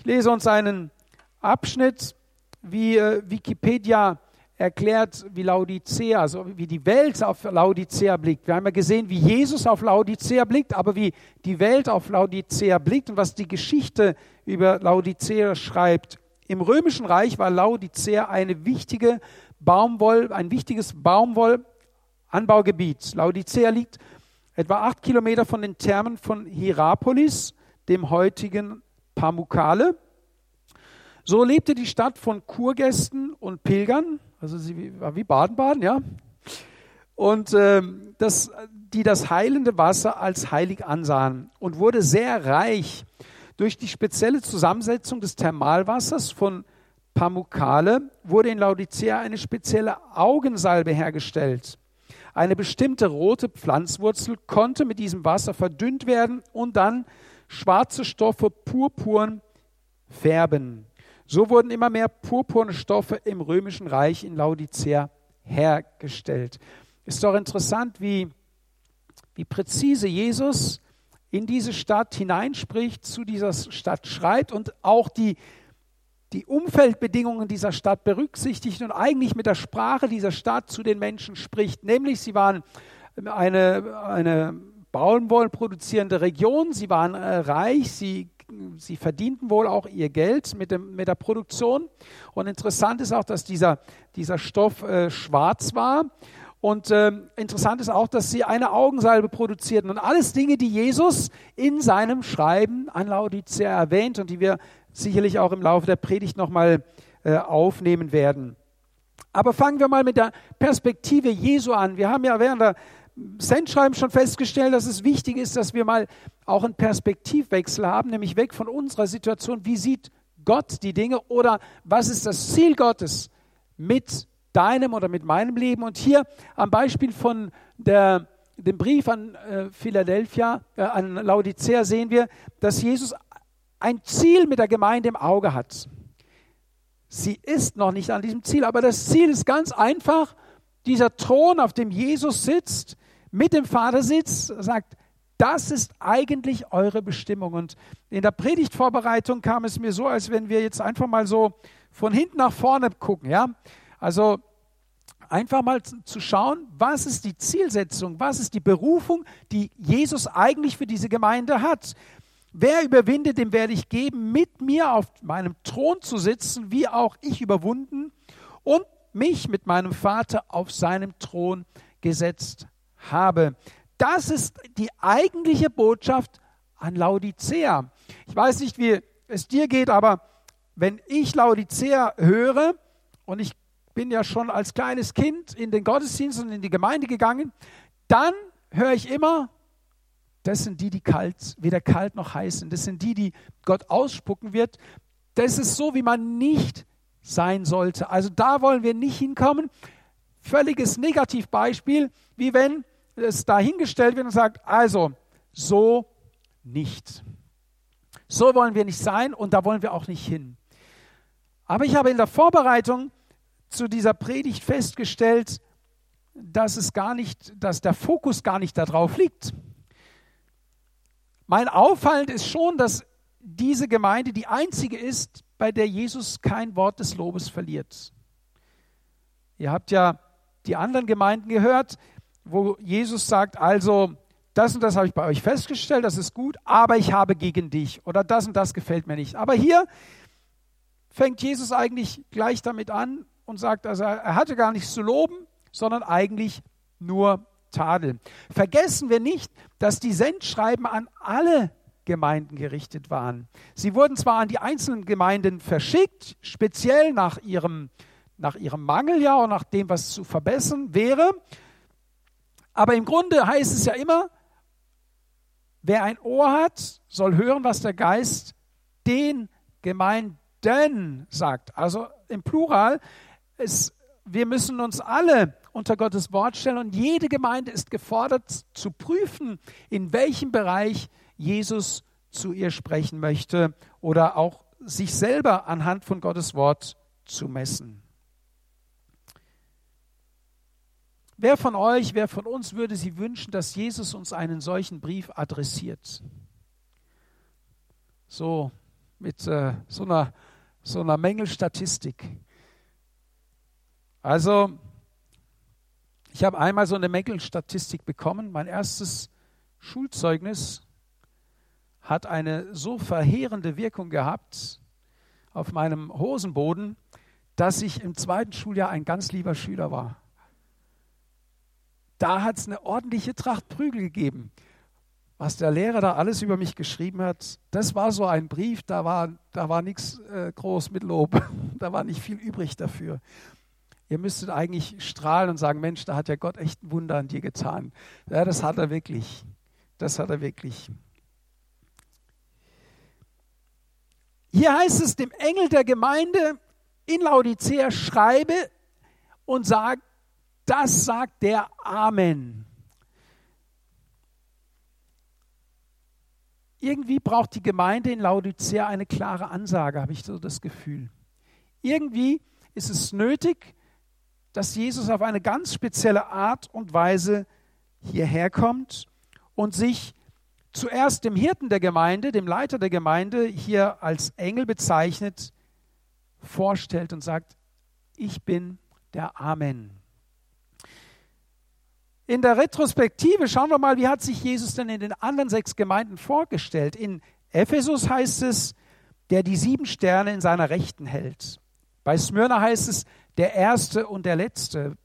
Ich lese uns einen Abschnitt, wie äh, Wikipedia erklärt, wie Laodicea, also wie die Welt auf Laodicea blickt. Wir haben ja gesehen, wie Jesus auf Laodicea blickt, aber wie die Welt auf Laodicea blickt und was die Geschichte über Laodicea schreibt. Im römischen Reich war Laodicea eine wichtige Baumwoll, ein wichtiges Baumwollanbaugebiet. Laodicea liegt etwa acht Kilometer von den Thermen von Hierapolis, dem heutigen Pamukkale. So lebte die Stadt von Kurgästen und Pilgern, also sie war wie Baden-Baden, ja. Und äh, das, die das heilende Wasser als heilig ansahen und wurde sehr reich durch die spezielle Zusammensetzung des Thermalwassers von Pamukkale wurde in Laodicea eine spezielle Augensalbe hergestellt. Eine bestimmte rote Pflanzwurzel konnte mit diesem Wasser verdünnt werden und dann schwarze Stoffe purpurn färben. So wurden immer mehr purpurne Stoffe im römischen Reich in Laodicea hergestellt. Ist doch interessant, wie, wie präzise Jesus in diese Stadt hineinspricht, zu dieser Stadt schreibt und auch die, die Umfeldbedingungen dieser Stadt berücksichtigt und eigentlich mit der Sprache dieser Stadt zu den Menschen spricht. Nämlich, sie waren eine, eine Baumwoll produzierende Region, sie waren äh, reich, sie sie verdienten wohl auch ihr Geld mit, dem, mit der Produktion. Und interessant ist auch, dass dieser, dieser Stoff äh, schwarz war. Und äh, interessant ist auch, dass sie eine Augensalbe produzierten. Und alles Dinge, die Jesus in seinem Schreiben an Laodicea erwähnt und die wir sicherlich auch im Laufe der Predigt nochmal äh, aufnehmen werden. Aber fangen wir mal mit der Perspektive Jesu an. Wir haben ja während der Sendschreiben schon festgestellt, dass es wichtig ist, dass wir mal auch einen Perspektivwechsel haben, nämlich weg von unserer Situation. Wie sieht Gott die Dinge oder was ist das Ziel Gottes mit deinem oder mit meinem Leben? Und hier am Beispiel von der, dem Brief an äh, Philadelphia, äh, an Laodicea sehen wir, dass Jesus ein Ziel mit der Gemeinde im Auge hat. Sie ist noch nicht an diesem Ziel, aber das Ziel ist ganz einfach. Dieser Thron, auf dem Jesus sitzt, mit dem Vater sitzt, sagt, das ist eigentlich eure Bestimmung. Und in der Predigtvorbereitung kam es mir so, als wenn wir jetzt einfach mal so von hinten nach vorne gucken. Ja? Also einfach mal zu schauen, was ist die Zielsetzung, was ist die Berufung, die Jesus eigentlich für diese Gemeinde hat. Wer überwindet, dem werde ich geben, mit mir auf meinem Thron zu sitzen, wie auch ich überwunden und mich mit meinem Vater auf seinem Thron gesetzt habe. Das ist die eigentliche Botschaft an Laodicea. Ich weiß nicht, wie es dir geht, aber wenn ich Laodicea höre, und ich bin ja schon als kleines Kind in den Gottesdienst und in die Gemeinde gegangen, dann höre ich immer, das sind die, die kalt, weder kalt noch heiß sind. Das sind die, die Gott ausspucken wird. Das ist so, wie man nicht sein sollte. Also da wollen wir nicht hinkommen. Völliges Negativbeispiel, wie wenn es dahingestellt wird und sagt, also so nicht. So wollen wir nicht sein und da wollen wir auch nicht hin. Aber ich habe in der Vorbereitung zu dieser Predigt festgestellt, dass es gar nicht, dass der Fokus gar nicht darauf liegt. Mein Auffallend ist schon, dass diese Gemeinde die einzige ist, bei der Jesus kein Wort des Lobes verliert. Ihr habt ja die anderen Gemeinden gehört, wo Jesus sagt, also das und das habe ich bei euch festgestellt, das ist gut, aber ich habe gegen dich oder das und das gefällt mir nicht. Aber hier fängt Jesus eigentlich gleich damit an und sagt, also er hatte gar nichts zu loben, sondern eigentlich nur Tadel. Vergessen wir nicht, dass die Sendschreiben an alle Gemeinden gerichtet waren. Sie wurden zwar an die einzelnen Gemeinden verschickt, speziell nach ihrem, nach ihrem Mangel ja und nach dem, was zu verbessern wäre, aber im Grunde heißt es ja immer, wer ein Ohr hat, soll hören, was der Geist den Gemeinden sagt. Also im Plural, es, wir müssen uns alle unter Gottes Wort stellen und jede Gemeinde ist gefordert zu prüfen, in welchem Bereich Jesus zu ihr sprechen möchte oder auch sich selber anhand von Gottes Wort zu messen. Wer von euch, wer von uns würde sich wünschen, dass Jesus uns einen solchen Brief adressiert? So mit äh, so, einer, so einer Mängelstatistik. Also, ich habe einmal so eine Mängelstatistik bekommen. Mein erstes Schulzeugnis hat eine so verheerende Wirkung gehabt auf meinem Hosenboden, dass ich im zweiten Schuljahr ein ganz lieber Schüler war. Da hat es eine ordentliche Tracht Prügel gegeben. Was der Lehrer da alles über mich geschrieben hat, das war so ein Brief, da war, da war nichts äh, groß mit Lob. da war nicht viel übrig dafür. Ihr müsstet eigentlich strahlen und sagen, Mensch, da hat ja Gott echt ein Wunder an dir getan. Ja, das hat er wirklich. Das hat er wirklich. Hier heißt es dem Engel der Gemeinde in Laodicea, schreibe und sag, das sagt der Amen. Irgendwie braucht die Gemeinde in Laodicea eine klare Ansage, habe ich so das Gefühl. Irgendwie ist es nötig, dass Jesus auf eine ganz spezielle Art und Weise hierher kommt und sich zuerst dem Hirten der Gemeinde, dem Leiter der Gemeinde, hier als Engel bezeichnet, vorstellt und sagt, ich bin der Amen. In der Retrospektive schauen wir mal, wie hat sich Jesus denn in den anderen sechs Gemeinden vorgestellt. In Ephesus heißt es, der die sieben Sterne in seiner Rechten hält. Bei Smyrna heißt es, der Erste und der Letzte.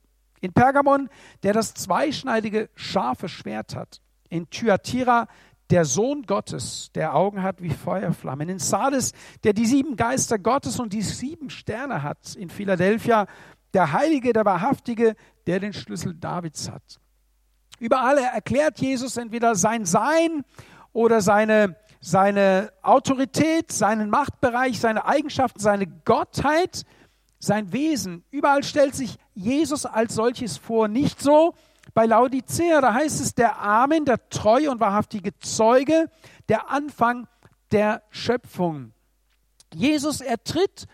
In Pergamon, der das zweischneidige, scharfe Schwert hat. In Thyatira, der Sohn Gottes, der Augen hat wie Feuerflammen. In Sardes, der die sieben Geister Gottes und die sieben Sterne hat. In Philadelphia, der Heilige, der Wahrhaftige, der den Schlüssel Davids hat. Überall erklärt Jesus entweder sein Sein oder seine, seine Autorität, seinen Machtbereich, seine Eigenschaften, seine Gottheit, sein Wesen. Überall stellt sich Jesus als solches vor. Nicht so, bei Laodicea, da heißt es, der Amen, der treu und wahrhaftige Zeuge, der Anfang der Schöpfung. Jesus, er tritt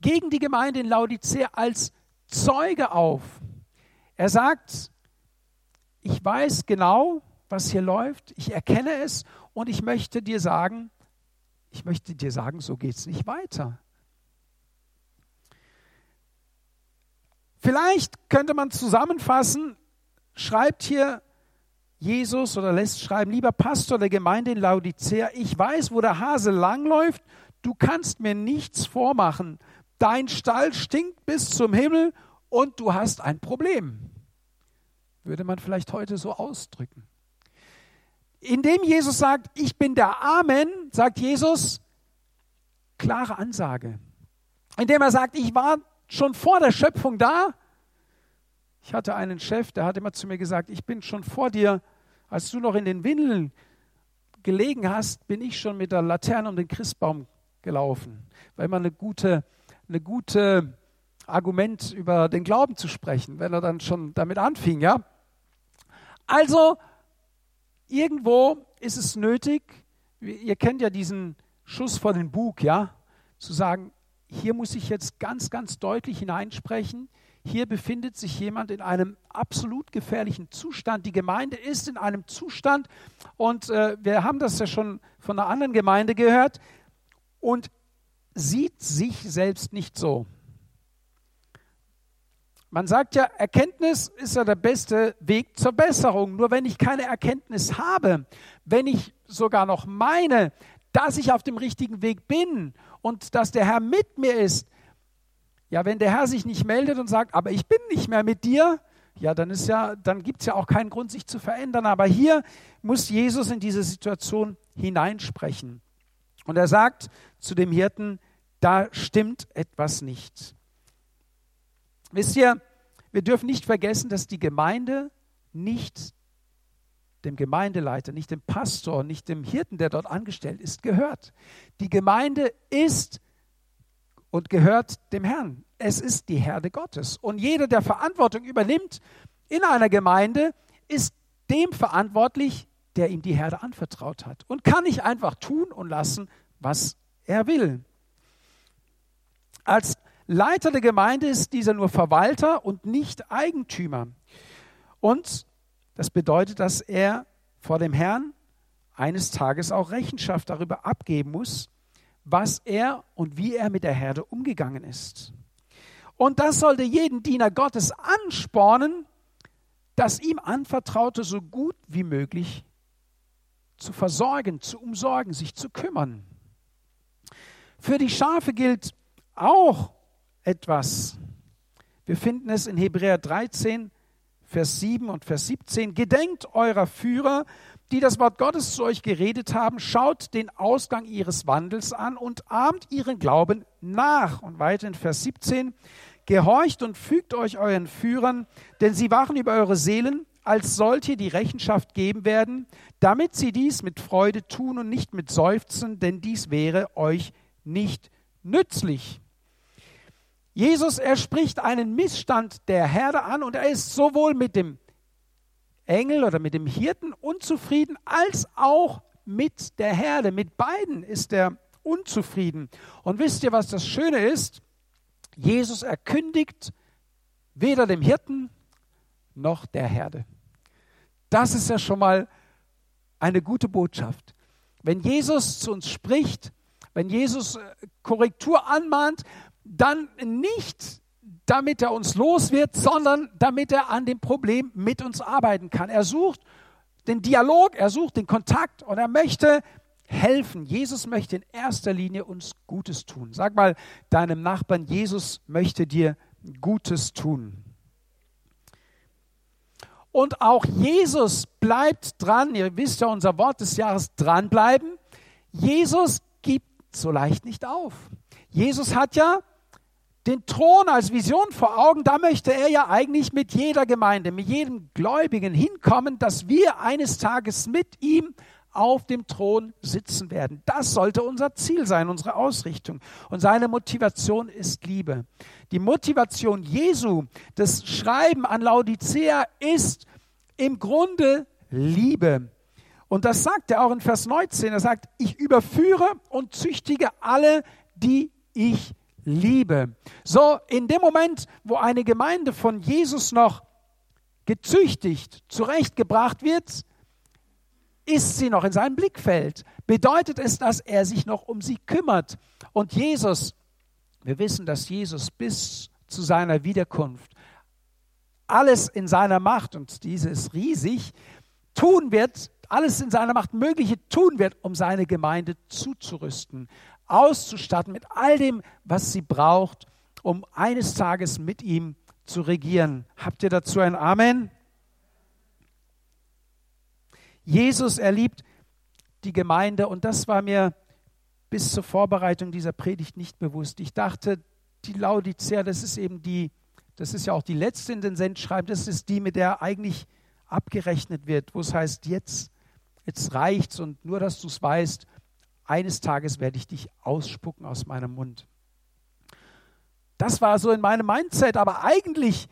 gegen die Gemeinde in Laodicea als Zeuge auf. Er sagt, ich weiß genau, was hier läuft, ich erkenne es und ich möchte dir sagen, ich möchte dir sagen, so geht es nicht weiter. Vielleicht könnte man zusammenfassen, schreibt hier Jesus oder lässt schreiben, lieber Pastor der Gemeinde in Laodicea, ich weiß, wo der Hase langläuft, du kannst mir nichts vormachen. Dein Stall stinkt bis zum Himmel und du hast ein Problem. Würde man vielleicht heute so ausdrücken. Indem Jesus sagt, ich bin der Amen, sagt Jesus, klare Ansage. Indem er sagt, ich war schon vor der Schöpfung da, ich hatte einen Chef, der hat immer zu mir gesagt, ich bin schon vor dir, als du noch in den Windeln gelegen hast, bin ich schon mit der Laterne um den Christbaum gelaufen. Weil immer eine gute, eine gute Argument über den Glauben zu sprechen, wenn er dann schon damit anfing, ja. Also, irgendwo ist es nötig, ihr kennt ja diesen Schuss vor den Bug, ja, zu sagen, hier muss ich jetzt ganz, ganz deutlich hineinsprechen, hier befindet sich jemand in einem absolut gefährlichen Zustand. Die Gemeinde ist in einem Zustand und äh, wir haben das ja schon von einer anderen Gemeinde gehört und sieht sich selbst nicht so. Man sagt ja, Erkenntnis ist ja der beste Weg zur Besserung. Nur wenn ich keine Erkenntnis habe, wenn ich sogar noch meine, dass ich auf dem richtigen Weg bin und dass der Herr mit mir ist, ja, wenn der Herr sich nicht meldet und sagt, aber ich bin nicht mehr mit dir, ja, dann ist ja, dann gibt es ja auch keinen Grund, sich zu verändern. Aber hier muss Jesus in diese Situation hineinsprechen. Und er sagt zu dem Hirten, da stimmt etwas nicht. Wisst ihr, wir dürfen nicht vergessen, dass die Gemeinde nicht dem Gemeindeleiter, nicht dem Pastor, nicht dem Hirten, der dort angestellt ist, gehört. Die Gemeinde ist und gehört dem Herrn. Es ist die Herde Gottes. Und jeder, der Verantwortung übernimmt in einer Gemeinde, ist dem verantwortlich, der ihm die Herde anvertraut hat. Und kann nicht einfach tun und lassen, was er will. Als Leiter der Gemeinde ist dieser nur Verwalter und nicht Eigentümer. Und das bedeutet, dass er vor dem Herrn eines Tages auch Rechenschaft darüber abgeben muss, was er und wie er mit der Herde umgegangen ist. Und das sollte jeden Diener Gottes anspornen, das ihm anvertraute so gut wie möglich zu versorgen, zu umsorgen, sich zu kümmern. Für die Schafe gilt auch etwas. Wir finden es in Hebräer 13, Vers 7 und Vers 17. Gedenkt eurer Führer, die das Wort Gottes zu euch geredet haben, schaut den Ausgang ihres Wandels an und ahmt ihren Glauben nach. Und weiter in Vers 17. Gehorcht und fügt euch euren Führern, denn sie wachen über eure Seelen, als solche die Rechenschaft geben werden, damit sie dies mit Freude tun und nicht mit Seufzen, denn dies wäre euch nicht nützlich. Jesus, er spricht einen Missstand der Herde an und er ist sowohl mit dem Engel oder mit dem Hirten unzufrieden, als auch mit der Herde. Mit beiden ist er unzufrieden. Und wisst ihr, was das Schöne ist? Jesus erkündigt weder dem Hirten noch der Herde. Das ist ja schon mal eine gute Botschaft. Wenn Jesus zu uns spricht, wenn Jesus äh, Korrektur anmahnt, dann nicht damit er uns los wird, sondern damit er an dem Problem mit uns arbeiten kann. Er sucht den Dialog, er sucht den Kontakt und er möchte helfen. Jesus möchte in erster Linie uns Gutes tun. Sag mal deinem Nachbarn, Jesus möchte dir Gutes tun. Und auch Jesus bleibt dran. Ihr wisst ja unser Wort des Jahres, dranbleiben. Jesus gibt so leicht nicht auf. Jesus hat ja den Thron als Vision vor Augen, da möchte er ja eigentlich mit jeder Gemeinde, mit jedem Gläubigen hinkommen, dass wir eines Tages mit ihm auf dem Thron sitzen werden. Das sollte unser Ziel sein, unsere Ausrichtung. Und seine Motivation ist Liebe. Die Motivation Jesu, das Schreiben an Laodicea ist im Grunde Liebe. Und das sagt er auch in Vers 19. Er sagt, ich überführe und züchtige alle, die ich Liebe. So, in dem Moment, wo eine Gemeinde von Jesus noch gezüchtigt, zurechtgebracht wird, ist sie noch in seinem Blickfeld. Bedeutet es, dass er sich noch um sie kümmert. Und Jesus, wir wissen, dass Jesus bis zu seiner Wiederkunft alles in seiner Macht, und diese ist riesig, tun wird, alles in seiner Macht Mögliche tun wird, um seine Gemeinde zuzurüsten auszustatten mit all dem, was sie braucht, um eines Tages mit ihm zu regieren. Habt ihr dazu ein Amen? Jesus erliebt die Gemeinde und das war mir bis zur Vorbereitung dieser Predigt nicht bewusst. Ich dachte, die Laodicea, das ist eben die, das ist ja auch die letzte in den Sendschreiben, das ist die, mit der eigentlich abgerechnet wird, wo es heißt, jetzt, jetzt reicht's und nur, dass du es weißt, eines Tages werde ich dich ausspucken aus meinem Mund. Das war so in meinem Mindset, aber eigentlich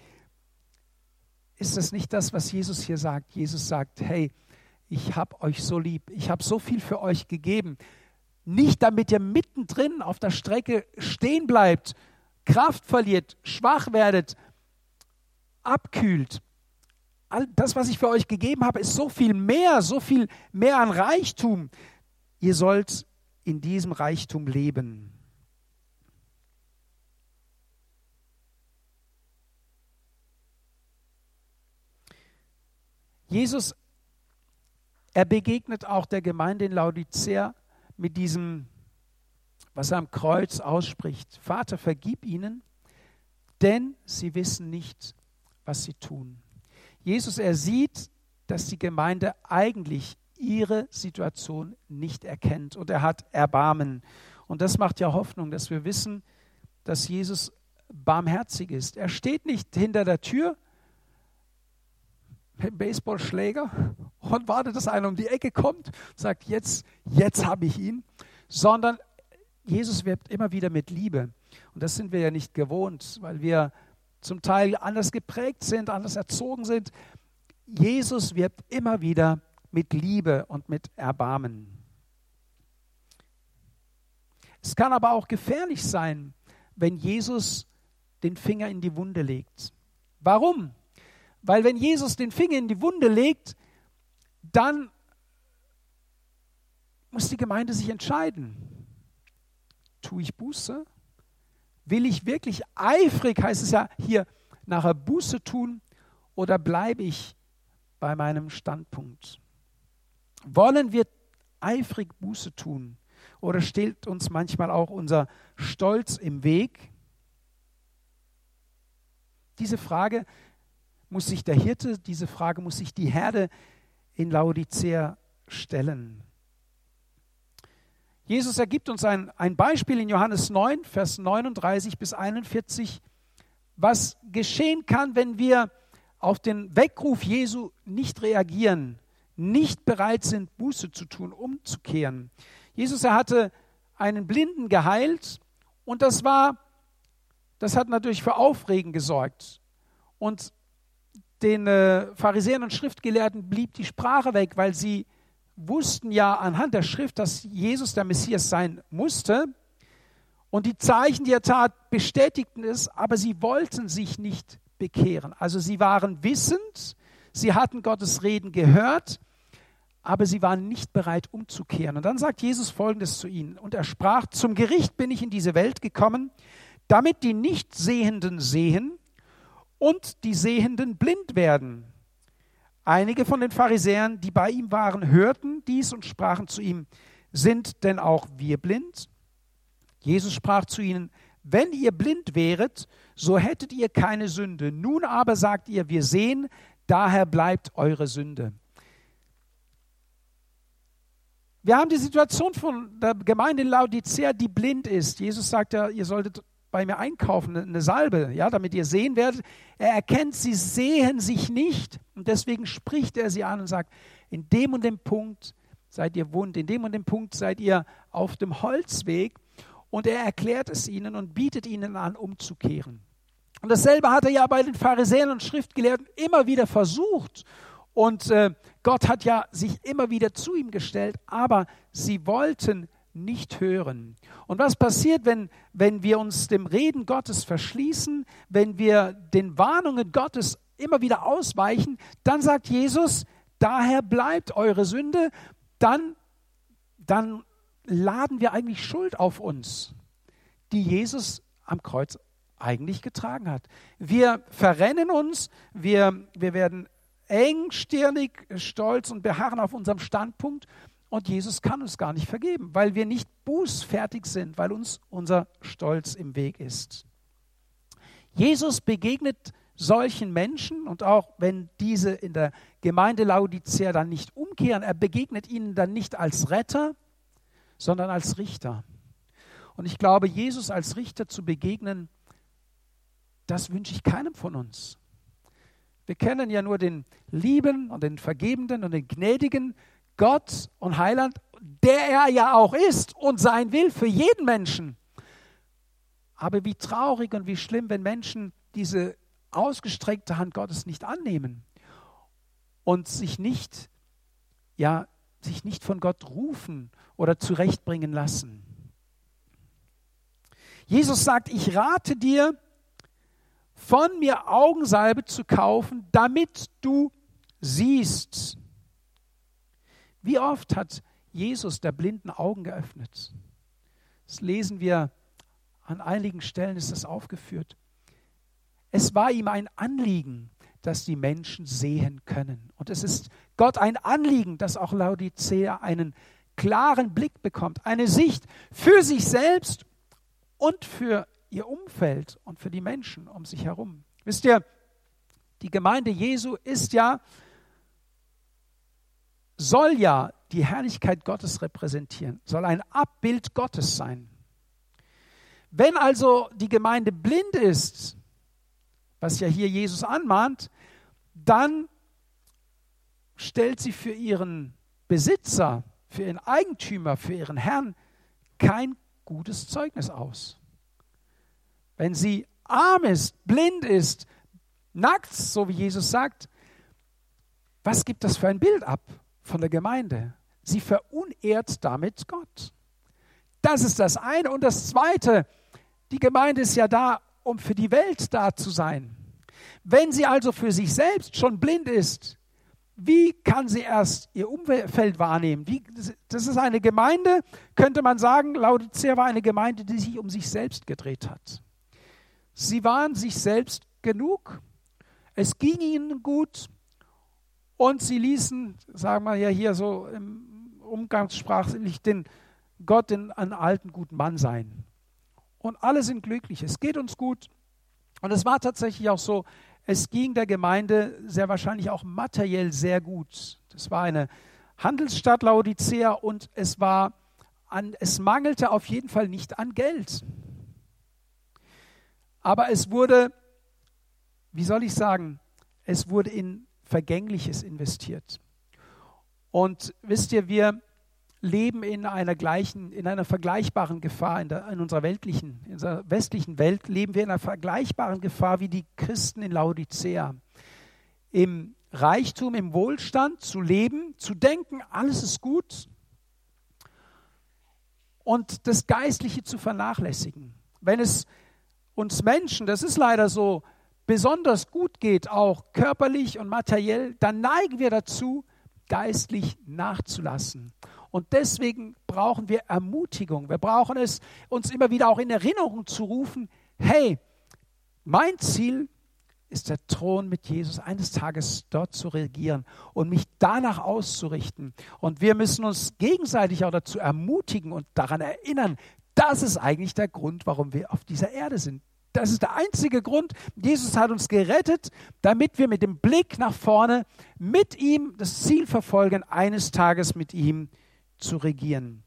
ist das nicht das, was Jesus hier sagt. Jesus sagt, hey, ich habe euch so lieb, ich habe so viel für euch gegeben. Nicht damit ihr mittendrin auf der Strecke stehen bleibt, Kraft verliert, schwach werdet, abkühlt. All das, was ich für euch gegeben habe, ist so viel mehr, so viel mehr an Reichtum. Ihr sollt in diesem Reichtum leben. Jesus, er begegnet auch der Gemeinde in Laodicea mit diesem, was er am Kreuz ausspricht. Vater, vergib ihnen, denn sie wissen nicht, was sie tun. Jesus, er sieht, dass die Gemeinde eigentlich ihre Situation nicht erkennt und er hat Erbarmen. Und das macht ja Hoffnung, dass wir wissen, dass Jesus barmherzig ist. Er steht nicht hinter der Tür mit dem Baseballschläger und wartet, dass einer um die Ecke kommt und sagt, jetzt, jetzt habe ich ihn, sondern Jesus wirbt immer wieder mit Liebe. Und das sind wir ja nicht gewohnt, weil wir zum Teil anders geprägt sind, anders erzogen sind. Jesus wirbt immer wieder mit Liebe und mit Erbarmen. Es kann aber auch gefährlich sein, wenn Jesus den Finger in die Wunde legt. Warum? Weil wenn Jesus den Finger in die Wunde legt, dann muss die Gemeinde sich entscheiden. tue ich Buße? Will ich wirklich eifrig, heißt es ja hier, nachher Buße tun oder bleibe ich bei meinem Standpunkt? Wollen wir eifrig Buße tun oder steht uns manchmal auch unser Stolz im Weg? Diese Frage muss sich der Hirte, diese Frage muss sich die Herde in Laodicea stellen. Jesus ergibt uns ein, ein Beispiel in Johannes 9, Vers 39 bis 41, was geschehen kann, wenn wir auf den Weckruf Jesu nicht reagieren, nicht bereit sind, Buße zu tun, umzukehren. Jesus, er hatte einen Blinden geheilt und das war, das hat natürlich für Aufregen gesorgt. Und den äh, Pharisäern und Schriftgelehrten blieb die Sprache weg, weil sie wussten ja anhand der Schrift, dass Jesus der Messias sein musste. Und die Zeichen, die er tat, bestätigten es, aber sie wollten sich nicht bekehren. Also sie waren wissend, sie hatten Gottes Reden gehört, aber sie waren nicht bereit umzukehren. Und dann sagt Jesus Folgendes zu ihnen. Und er sprach, zum Gericht bin ich in diese Welt gekommen, damit die Nichtsehenden sehen und die Sehenden blind werden. Einige von den Pharisäern, die bei ihm waren, hörten dies und sprachen zu ihm, sind denn auch wir blind? Jesus sprach zu ihnen, wenn ihr blind wäret, so hättet ihr keine Sünde. Nun aber sagt ihr, wir sehen, daher bleibt eure Sünde. Wir haben die Situation von der Gemeinde in Laodicea, die blind ist. Jesus sagt ja, ihr solltet bei mir einkaufen, eine Salbe, ja, damit ihr sehen werdet. Er erkennt, sie sehen sich nicht und deswegen spricht er sie an und sagt, in dem und dem Punkt seid ihr wund, in dem und dem Punkt seid ihr auf dem Holzweg und er erklärt es ihnen und bietet ihnen an, umzukehren. Und dasselbe hat er ja bei den Pharisäern und Schriftgelehrten immer wieder versucht und äh, Gott hat ja sich immer wieder zu ihm gestellt, aber sie wollten nicht hören. Und was passiert, wenn, wenn wir uns dem Reden Gottes verschließen, wenn wir den Warnungen Gottes immer wieder ausweichen, dann sagt Jesus, daher bleibt eure Sünde, dann, dann laden wir eigentlich Schuld auf uns, die Jesus am Kreuz eigentlich getragen hat. Wir verrennen uns, wir, wir werden engstirnig, stolz und beharren auf unserem Standpunkt. Und Jesus kann uns gar nicht vergeben, weil wir nicht bußfertig sind, weil uns unser Stolz im Weg ist. Jesus begegnet solchen Menschen und auch wenn diese in der Gemeinde Laodicea dann nicht umkehren, er begegnet ihnen dann nicht als Retter, sondern als Richter. Und ich glaube, Jesus als Richter zu begegnen, das wünsche ich keinem von uns. Wir kennen ja nur den lieben und den vergebenden und den gnädigen Gott und Heiland, der er ja auch ist und sein will für jeden Menschen. Aber wie traurig und wie schlimm, wenn Menschen diese ausgestreckte Hand Gottes nicht annehmen und sich nicht, ja, sich nicht von Gott rufen oder zurechtbringen lassen. Jesus sagt, ich rate dir, von mir Augensalbe zu kaufen, damit du siehst. Wie oft hat Jesus der blinden Augen geöffnet? Das lesen wir an einigen Stellen, ist das aufgeführt. Es war ihm ein Anliegen, dass die Menschen sehen können. Und es ist Gott ein Anliegen, dass auch Laodicea einen klaren Blick bekommt, eine Sicht für sich selbst und für ihr Umfeld und für die Menschen um sich herum. Wisst ihr, die Gemeinde Jesu ist ja, soll ja die Herrlichkeit Gottes repräsentieren, soll ein Abbild Gottes sein. Wenn also die Gemeinde blind ist, was ja hier Jesus anmahnt, dann stellt sie für ihren Besitzer, für ihren Eigentümer, für ihren Herrn kein gutes Zeugnis aus wenn sie arm ist, blind ist, nackt, so wie Jesus sagt, was gibt das für ein Bild ab von der Gemeinde? Sie verunehrt damit Gott. Das ist das eine. Und das zweite, die Gemeinde ist ja da, um für die Welt da zu sein. Wenn sie also für sich selbst schon blind ist, wie kann sie erst ihr Umfeld wahrnehmen? Wie, das ist eine Gemeinde, könnte man sagen, Laodicea war eine Gemeinde, die sich um sich selbst gedreht hat. Sie waren sich selbst genug, es ging ihnen gut und sie ließen, sagen wir ja hier so im umgangssprachlich, den Gott den, einen alten guten Mann sein. Und alle sind glücklich, es geht uns gut. Und es war tatsächlich auch so, es ging der Gemeinde sehr wahrscheinlich auch materiell sehr gut. Das war eine Handelsstadt Laodicea und es war an, es mangelte auf jeden Fall nicht an Geld. Aber es wurde, wie soll ich sagen, es wurde in Vergängliches investiert. Und wisst ihr, wir leben in einer gleichen, in einer vergleichbaren Gefahr in, der, in unserer weltlichen, in unserer westlichen Welt leben wir in einer vergleichbaren Gefahr wie die Christen in Laodicea. Im Reichtum, im Wohlstand zu leben, zu denken, alles ist gut und das Geistliche zu vernachlässigen. Wenn es uns Menschen, das ist leider so, besonders gut geht, auch körperlich und materiell, dann neigen wir dazu, geistlich nachzulassen. Und deswegen brauchen wir Ermutigung. Wir brauchen es, uns immer wieder auch in Erinnerung zu rufen, hey, mein Ziel ist der Thron mit Jesus, eines Tages dort zu regieren und mich danach auszurichten. Und wir müssen uns gegenseitig auch dazu ermutigen und daran erinnern, das ist eigentlich der Grund, warum wir auf dieser Erde sind. Das ist der einzige Grund. Jesus hat uns gerettet, damit wir mit dem Blick nach vorne mit ihm das Ziel verfolgen, eines Tages mit ihm zu regieren.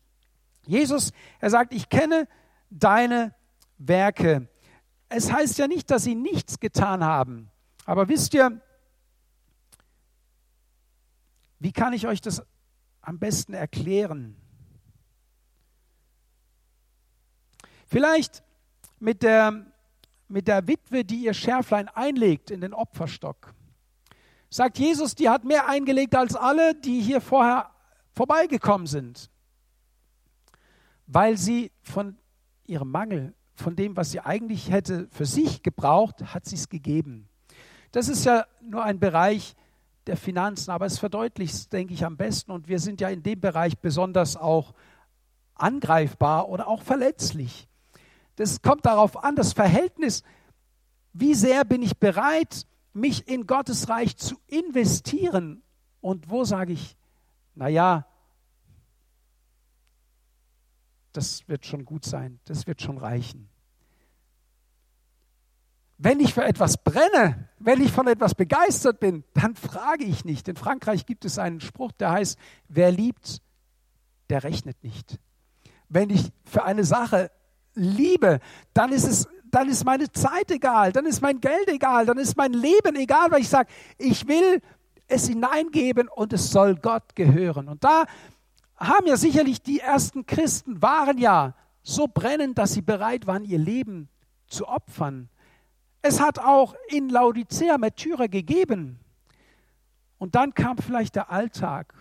Jesus, er sagt, ich kenne deine Werke. Es heißt ja nicht, dass sie nichts getan haben. Aber wisst ihr, wie kann ich euch das am besten erklären? Vielleicht mit der, mit der Witwe, die ihr Schärflein einlegt in den Opferstock. Sagt Jesus, die hat mehr eingelegt als alle, die hier vorher vorbeigekommen sind, weil sie von ihrem Mangel, von dem, was sie eigentlich hätte für sich gebraucht, hat sie es gegeben. Das ist ja nur ein Bereich der Finanzen, aber es verdeutlicht es, denke ich, am besten. Und wir sind ja in dem Bereich besonders auch angreifbar oder auch verletzlich. Das kommt darauf an, das Verhältnis, wie sehr bin ich bereit, mich in Gottes Reich zu investieren und wo sage ich, naja, das wird schon gut sein, das wird schon reichen. Wenn ich für etwas brenne, wenn ich von etwas begeistert bin, dann frage ich nicht. In Frankreich gibt es einen Spruch, der heißt, wer liebt, der rechnet nicht. Wenn ich für eine Sache liebe, dann ist es dann ist meine Zeit egal, dann ist mein Geld egal, dann ist mein Leben egal, weil ich sage, ich will es hineingeben und es soll Gott gehören. Und da haben ja sicherlich die ersten Christen, waren ja so brennend, dass sie bereit waren, ihr Leben zu opfern. Es hat auch in Laodicea Märtyrer gegeben. Und dann kam vielleicht der Alltag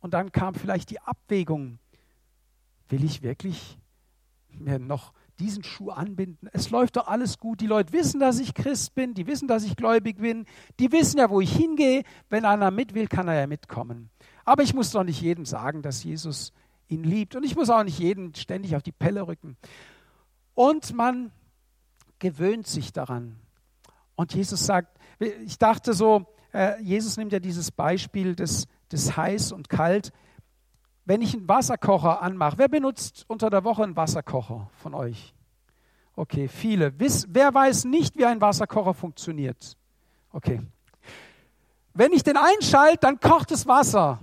und dann kam vielleicht die Abwägung. Will ich wirklich mir noch diesen Schuh anbinden? Es läuft doch alles gut. Die Leute wissen, dass ich Christ bin, die wissen, dass ich gläubig bin, die wissen ja, wo ich hingehe. Wenn einer mit will, kann er ja mitkommen. Aber ich muss doch nicht jedem sagen, dass Jesus ihn liebt. Und ich muss auch nicht jeden ständig auf die Pelle rücken. Und man gewöhnt sich daran. Und Jesus sagt, ich dachte so, äh, Jesus nimmt ja dieses Beispiel des, des heiß und kalt. Wenn ich einen Wasserkocher anmache, wer benutzt unter der Woche einen Wasserkocher von euch? Okay, viele. wer weiß nicht, wie ein Wasserkocher funktioniert? Okay. Wenn ich den einschalte, dann kocht das Wasser.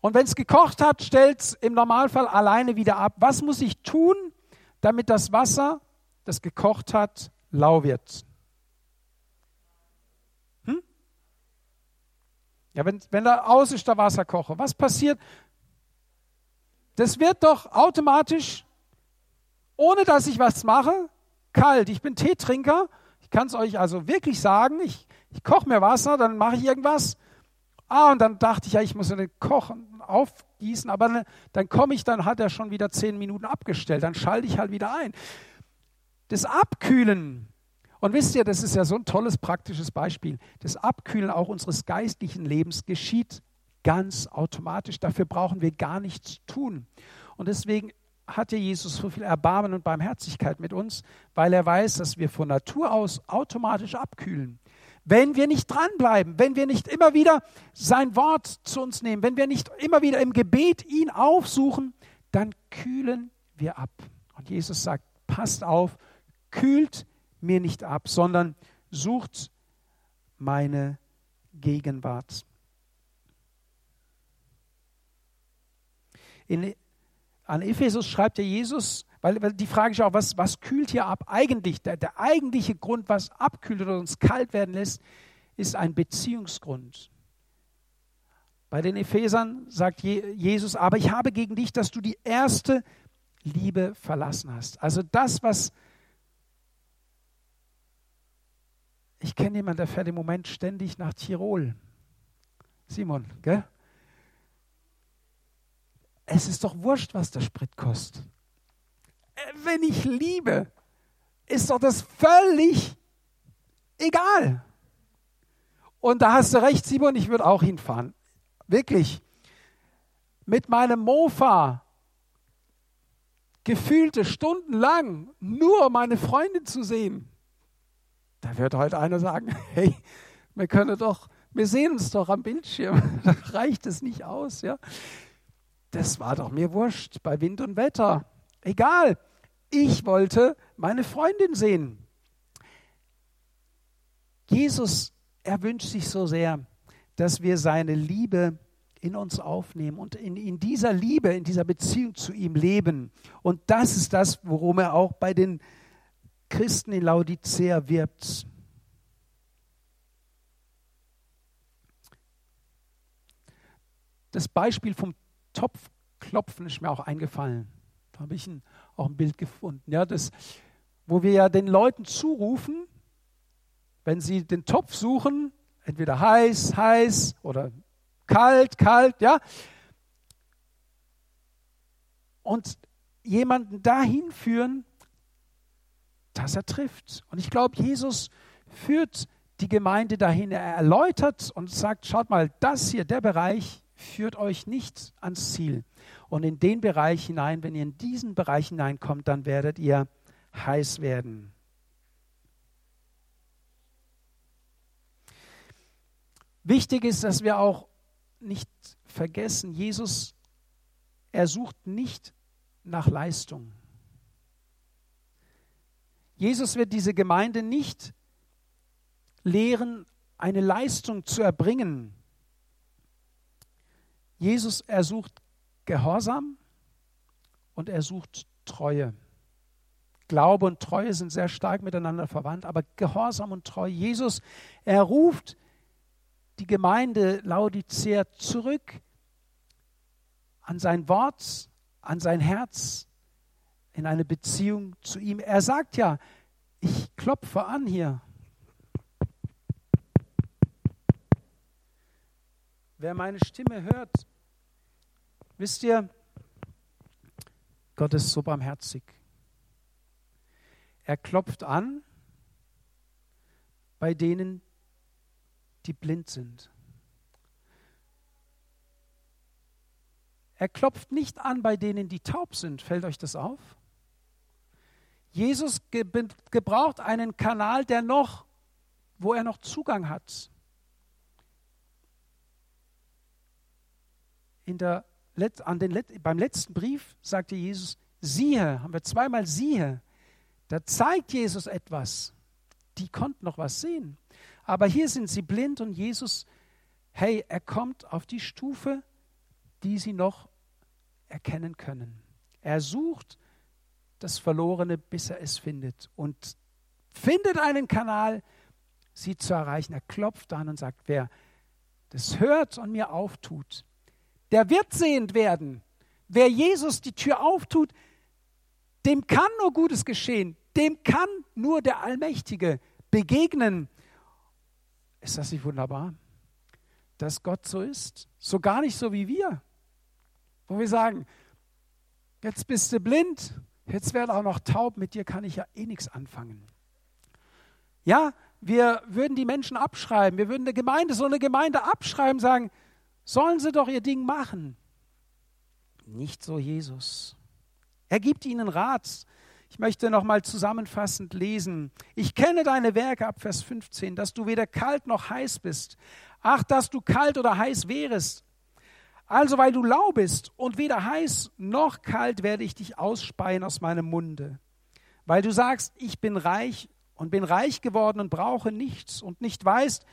Und wenn es gekocht hat, stellt es im Normalfall alleine wieder ab. Was muss ich tun, damit das Wasser, das gekocht hat, lau wird? Ja, wenn, wenn da aus ist der Wasserkocher, was passiert? Das wird doch automatisch, ohne dass ich was mache, kalt. Ich bin Teetrinker. Ich kann es euch also wirklich sagen. Ich, ich koche mir Wasser, dann mache ich irgendwas. Ah, und dann dachte ich, ja, ich muss den kochen aufgießen, aber ne, dann komme ich, dann hat er schon wieder zehn Minuten abgestellt, dann schalte ich halt wieder ein. Das Abkühlen. Und wisst ihr, das ist ja so ein tolles praktisches Beispiel. Das Abkühlen auch unseres geistlichen Lebens geschieht ganz automatisch. Dafür brauchen wir gar nichts tun. Und deswegen hat ja Jesus so viel Erbarmen und Barmherzigkeit mit uns, weil er weiß, dass wir von Natur aus automatisch abkühlen. Wenn wir nicht dranbleiben, wenn wir nicht immer wieder sein Wort zu uns nehmen, wenn wir nicht immer wieder im Gebet ihn aufsuchen, dann kühlen wir ab. Und Jesus sagt, passt auf, kühlt mir nicht ab, sondern sucht meine Gegenwart. In, an Ephesus schreibt ja Jesus, weil, weil, die Frage ist auch, was, was kühlt hier ab? Eigentlich, der, der eigentliche Grund, was abkühlt oder uns kalt werden lässt, ist ein Beziehungsgrund. Bei den Ephesern sagt Jesus, aber ich habe gegen dich, dass du die erste Liebe verlassen hast. Also das, was ich kenne jemanden, der fährt im Moment ständig nach Tirol. Simon, gell? Es ist doch wurscht, was der Sprit kostet. Äh, wenn ich liebe, ist doch das völlig egal. Und da hast du recht, Simon, ich würde auch hinfahren. Wirklich. Mit meinem Mofa gefühlte stundenlang nur meine Freundin zu sehen. Da wird heute einer sagen, hey, wir können doch, wir sehen uns doch am Bildschirm. Da reicht es nicht aus, ja das war doch mir wurscht bei Wind und Wetter. Egal, ich wollte meine Freundin sehen. Jesus, er wünscht sich so sehr, dass wir seine Liebe in uns aufnehmen und in, in dieser Liebe, in dieser Beziehung zu ihm leben. Und das ist das, worum er auch bei den Christen in Laodicea wirbt. Das Beispiel vom Topfklopfen ist mir auch eingefallen. Da habe ich ein, auch ein Bild gefunden. Ja, das, wo wir ja den Leuten zurufen, wenn sie den Topf suchen, entweder heiß, heiß oder kalt, kalt, ja. Und jemanden dahin führen, dass er trifft. Und ich glaube, Jesus führt die Gemeinde dahin. Er erläutert und sagt, schaut mal, das hier, der Bereich, führt euch nicht ans Ziel. Und in den Bereich hinein, wenn ihr in diesen Bereich hineinkommt, dann werdet ihr heiß werden. Wichtig ist, dass wir auch nicht vergessen, Jesus, er sucht nicht nach Leistung. Jesus wird diese Gemeinde nicht lehren, eine Leistung zu erbringen, Jesus, er sucht Gehorsam und er sucht Treue. Glaube und Treue sind sehr stark miteinander verwandt, aber Gehorsam und Treue. Jesus, er ruft die Gemeinde Laodicea zurück an sein Wort, an sein Herz, in eine Beziehung zu ihm. Er sagt ja, ich klopfe an hier Wer meine Stimme hört, wisst ihr, Gott ist so barmherzig. Er klopft an bei denen, die blind sind. Er klopft nicht an bei denen, die taub sind. Fällt euch das auf? Jesus gebraucht einen Kanal, der noch, wo er noch Zugang hat. in der, an den, beim letzten Brief sagte Jesus, siehe, haben wir zweimal siehe. Da zeigt Jesus etwas. Die konnten noch was sehen. Aber hier sind sie blind und Jesus, hey, er kommt auf die Stufe, die sie noch erkennen können. Er sucht das Verlorene, bis er es findet und findet einen Kanal, sie zu erreichen. Er klopft an und sagt, wer das hört und mir auftut, der wird sehend werden. Wer Jesus die Tür auftut, dem kann nur Gutes geschehen. Dem kann nur der Allmächtige begegnen. Ist das nicht wunderbar, dass Gott so ist? So gar nicht so wie wir. Wo wir sagen, jetzt bist du blind, jetzt werde auch noch taub, mit dir kann ich ja eh nichts anfangen. Ja, wir würden die Menschen abschreiben, wir würden eine Gemeinde, so eine Gemeinde abschreiben, sagen, sollen sie doch ihr Ding machen. Nicht so Jesus. Er gibt ihnen Rat. Ich möchte nochmal zusammenfassend lesen. Ich kenne deine Werke ab Vers 15, dass du weder kalt noch heiß bist. Ach, dass du kalt oder heiß wärest. Also, weil du lau bist und weder heiß noch kalt, werde ich dich ausspeien aus meinem Munde. Weil du sagst, ich bin reich und bin reich geworden und brauche nichts und nicht weißt,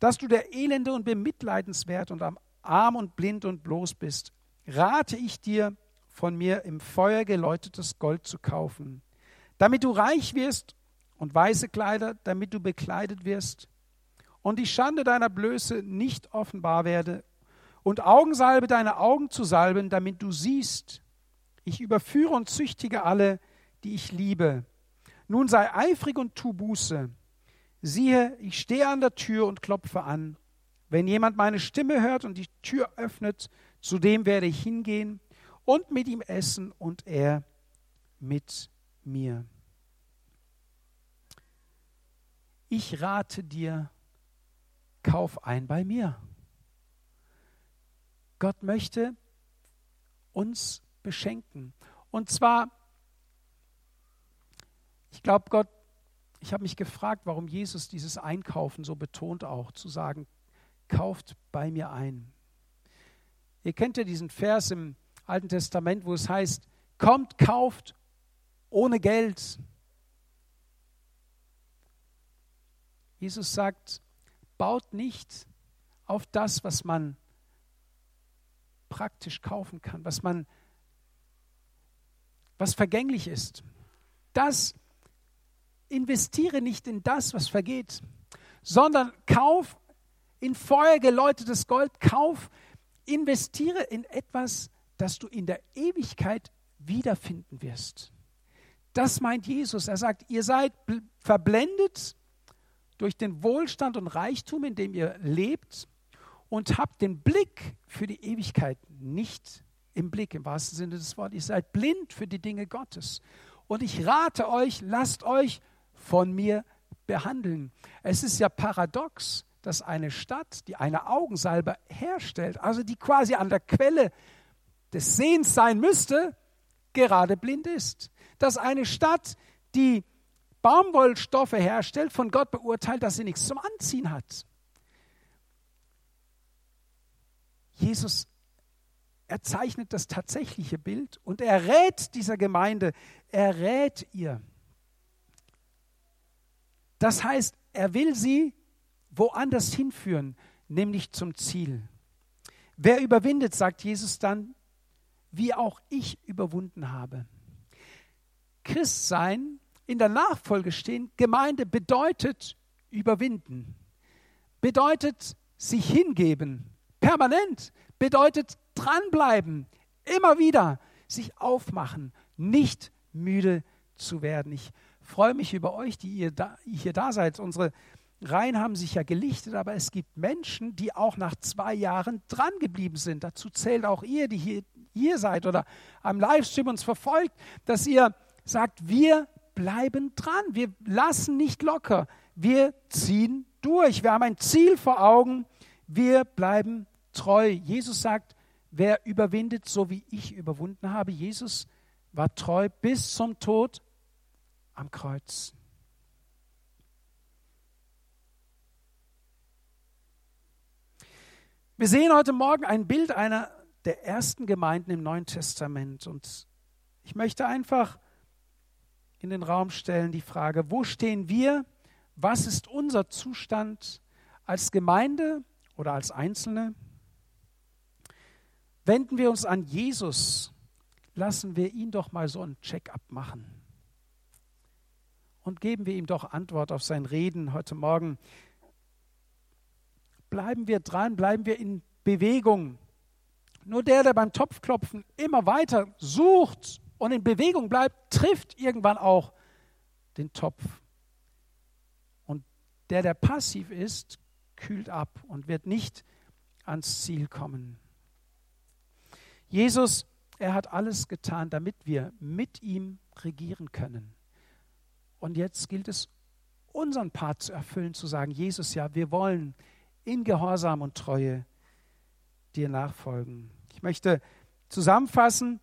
dass du der Elende und bemitleidenswert und arm und blind und bloß bist, rate ich dir, von mir im Feuer geläutetes Gold zu kaufen, damit du reich wirst und weiße Kleider, damit du bekleidet wirst und die Schande deiner Blöße nicht offenbar werde und Augensalbe deine Augen zu salben, damit du siehst. Ich überführe und züchtige alle, die ich liebe. Nun sei eifrig und tu Buße. Siehe, ich stehe an der Tür und klopfe an. Wenn jemand meine Stimme hört und die Tür öffnet, zu dem werde ich hingehen und mit ihm essen und er mit mir. Ich rate dir, kauf ein bei mir. Gott möchte uns beschenken. Und zwar, ich glaube, Gott, ich habe mich gefragt, warum Jesus dieses Einkaufen so betont auch, zu sagen, kauft bei mir ein. Ihr kennt ja diesen Vers im Alten Testament, wo es heißt, kommt, kauft ohne Geld. Jesus sagt, baut nicht auf das, was man praktisch kaufen kann, was man was vergänglich ist. Das investiere nicht in das, was vergeht, sondern kauf in Feuer geläutetes Gold, kauf, investiere in etwas, das du in der Ewigkeit wiederfinden wirst. Das meint Jesus. Er sagt, ihr seid verblendet durch den Wohlstand und Reichtum, in dem ihr lebt und habt den Blick für die Ewigkeit nicht im Blick, im wahrsten Sinne des Wortes. Ihr seid blind für die Dinge Gottes. Und ich rate euch, lasst euch von mir behandeln. Es ist ja paradox, dass eine Stadt, die eine Augensalbe herstellt, also die quasi an der Quelle des Sehens sein müsste, gerade blind ist. Dass eine Stadt, die Baumwollstoffe herstellt, von Gott beurteilt, dass sie nichts zum Anziehen hat. Jesus er zeichnet das tatsächliche Bild und er rät dieser Gemeinde, er rät ihr. Das heißt, er will sie woanders hinführen, nämlich zum Ziel. Wer überwindet, sagt Jesus dann, wie auch ich überwunden habe. Christsein, in der Nachfolge stehen, Gemeinde bedeutet überwinden, bedeutet sich hingeben, permanent, bedeutet dranbleiben, immer wieder sich aufmachen, nicht müde zu werden. Ich freue mich über euch, die ihr da, hier da seid. Unsere Reihen haben sich ja gelichtet, aber es gibt Menschen, die auch nach zwei Jahren dran geblieben sind. Dazu zählt auch ihr, die hier, hier seid oder am Livestream uns verfolgt, dass ihr sagt, wir bleiben dran, wir lassen nicht locker, wir ziehen durch, wir haben ein Ziel vor Augen, wir bleiben treu. Jesus sagt, wer überwindet, so wie ich überwunden habe. Jesus war treu bis zum Tod am Kreuz. Wir sehen heute Morgen ein Bild einer der ersten Gemeinden im Neuen Testament. Und ich möchte einfach in den Raum stellen die Frage, wo stehen wir? Was ist unser Zustand als Gemeinde oder als Einzelne? Wenden wir uns an Jesus, lassen wir ihn doch mal so ein Check-up machen. Und geben wir ihm doch Antwort auf sein Reden heute Morgen bleiben wir dran, bleiben wir in Bewegung. Nur der, der beim Topfklopfen immer weiter sucht und in Bewegung bleibt, trifft irgendwann auch den Topf. Und der, der passiv ist, kühlt ab und wird nicht ans Ziel kommen. Jesus, er hat alles getan, damit wir mit ihm regieren können. Und jetzt gilt es unseren Part zu erfüllen, zu sagen, Jesus, ja, wir wollen in Gehorsam und Treue dir nachfolgen. Ich möchte zusammenfassen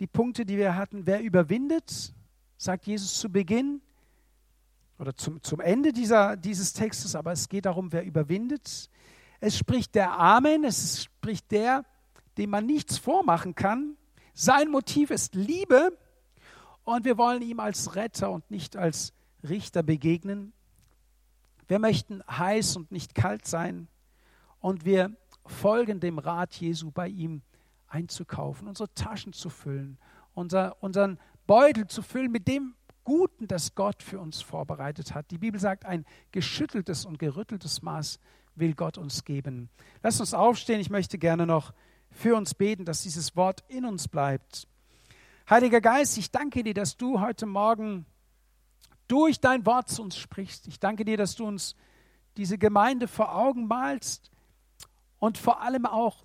die Punkte, die wir hatten. Wer überwindet, sagt Jesus zu Beginn oder zum, zum Ende dieser, dieses Textes, aber es geht darum, wer überwindet. Es spricht der Amen, es spricht der, dem man nichts vormachen kann. Sein Motiv ist Liebe und wir wollen ihm als Retter und nicht als Richter begegnen. Wir möchten heiß und nicht kalt sein und wir folgen dem Rat Jesu bei ihm einzukaufen, unsere Taschen zu füllen, unser, unseren Beutel zu füllen mit dem Guten, das Gott für uns vorbereitet hat. Die Bibel sagt, ein geschütteltes und gerütteltes Maß will Gott uns geben. Lass uns aufstehen. Ich möchte gerne noch für uns beten, dass dieses Wort in uns bleibt. Heiliger Geist, ich danke dir, dass du heute Morgen durch dein Wort zu uns sprichst. Ich danke dir, dass du uns diese Gemeinde vor Augen malst und vor allem auch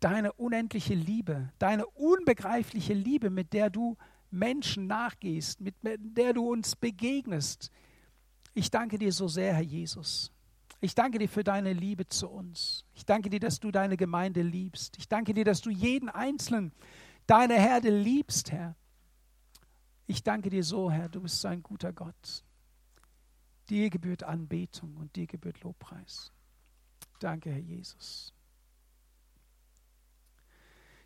deine unendliche Liebe, deine unbegreifliche Liebe, mit der du Menschen nachgehst, mit der du uns begegnest. Ich danke dir so sehr, Herr Jesus. Ich danke dir für deine Liebe zu uns. Ich danke dir, dass du deine Gemeinde liebst. Ich danke dir, dass du jeden Einzelnen, deine Herde liebst, Herr. Ich danke dir so, Herr, du bist so ein guter Gott. Dir gebührt Anbetung und dir gebührt Lobpreis. Danke, Herr Jesus.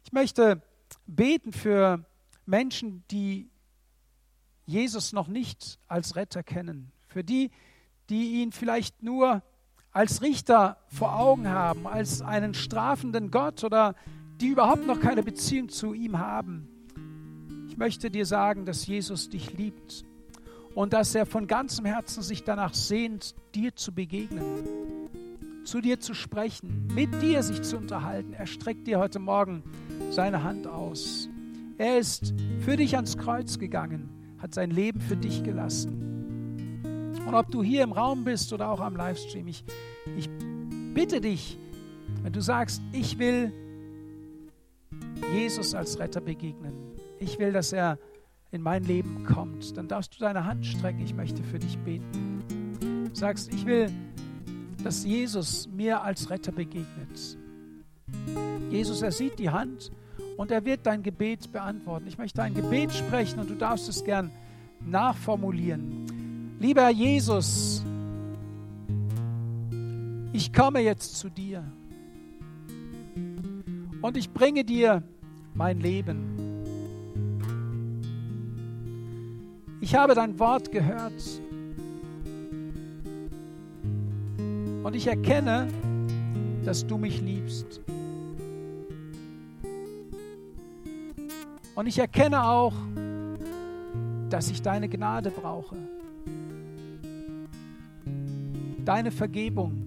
Ich möchte beten für Menschen, die Jesus noch nicht als Retter kennen, für die, die ihn vielleicht nur als Richter vor Augen haben, als einen strafenden Gott oder die überhaupt noch keine Beziehung zu ihm haben. Ich möchte dir sagen, dass Jesus dich liebt und dass er von ganzem Herzen sich danach sehnt, dir zu begegnen, zu dir zu sprechen, mit dir sich zu unterhalten. Er streckt dir heute Morgen seine Hand aus. Er ist für dich ans Kreuz gegangen, hat sein Leben für dich gelassen. Und ob du hier im Raum bist oder auch am Livestream, ich, ich bitte dich, wenn du sagst, ich will Jesus als Retter begegnen, ich will, dass er in mein Leben kommt, dann darfst du deine Hand strecken, ich möchte für dich beten. Du sagst, ich will, dass Jesus mir als Retter begegnet. Jesus, er sieht die Hand und er wird dein Gebet beantworten. Ich möchte ein Gebet sprechen und du darfst es gern nachformulieren. Lieber Jesus, ich komme jetzt zu dir und ich bringe dir mein Leben. Ich habe dein Wort gehört und ich erkenne, dass du mich liebst. Und ich erkenne auch, dass ich deine Gnade brauche. Deine Vergebung.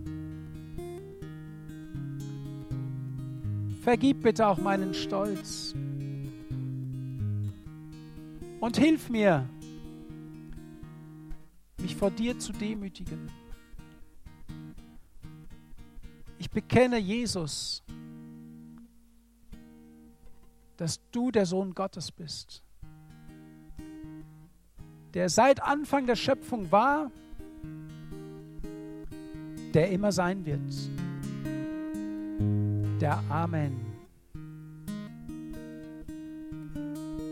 Vergib bitte auch meinen Stolz. Und hilf mir, mich vor dir zu demütigen. Ich bekenne Jesus dass du der Sohn Gottes bist, der seit Anfang der Schöpfung war, der immer sein wird. Der Amen.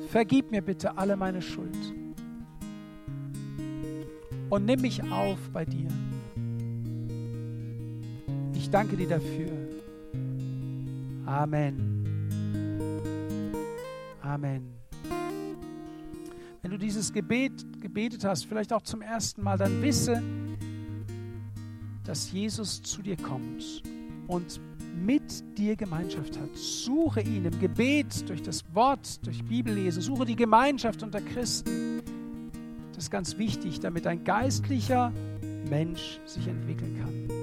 Vergib mir bitte alle meine Schuld und nimm mich auf bei dir. Ich danke dir dafür. Amen. Amen. Wenn du dieses Gebet gebetet hast, vielleicht auch zum ersten Mal, dann wisse, dass Jesus zu dir kommt und mit dir Gemeinschaft hat. Suche ihn im Gebet, durch das Wort, durch Bibellese. Suche die Gemeinschaft unter Christen. Das ist ganz wichtig, damit ein geistlicher Mensch sich entwickeln kann.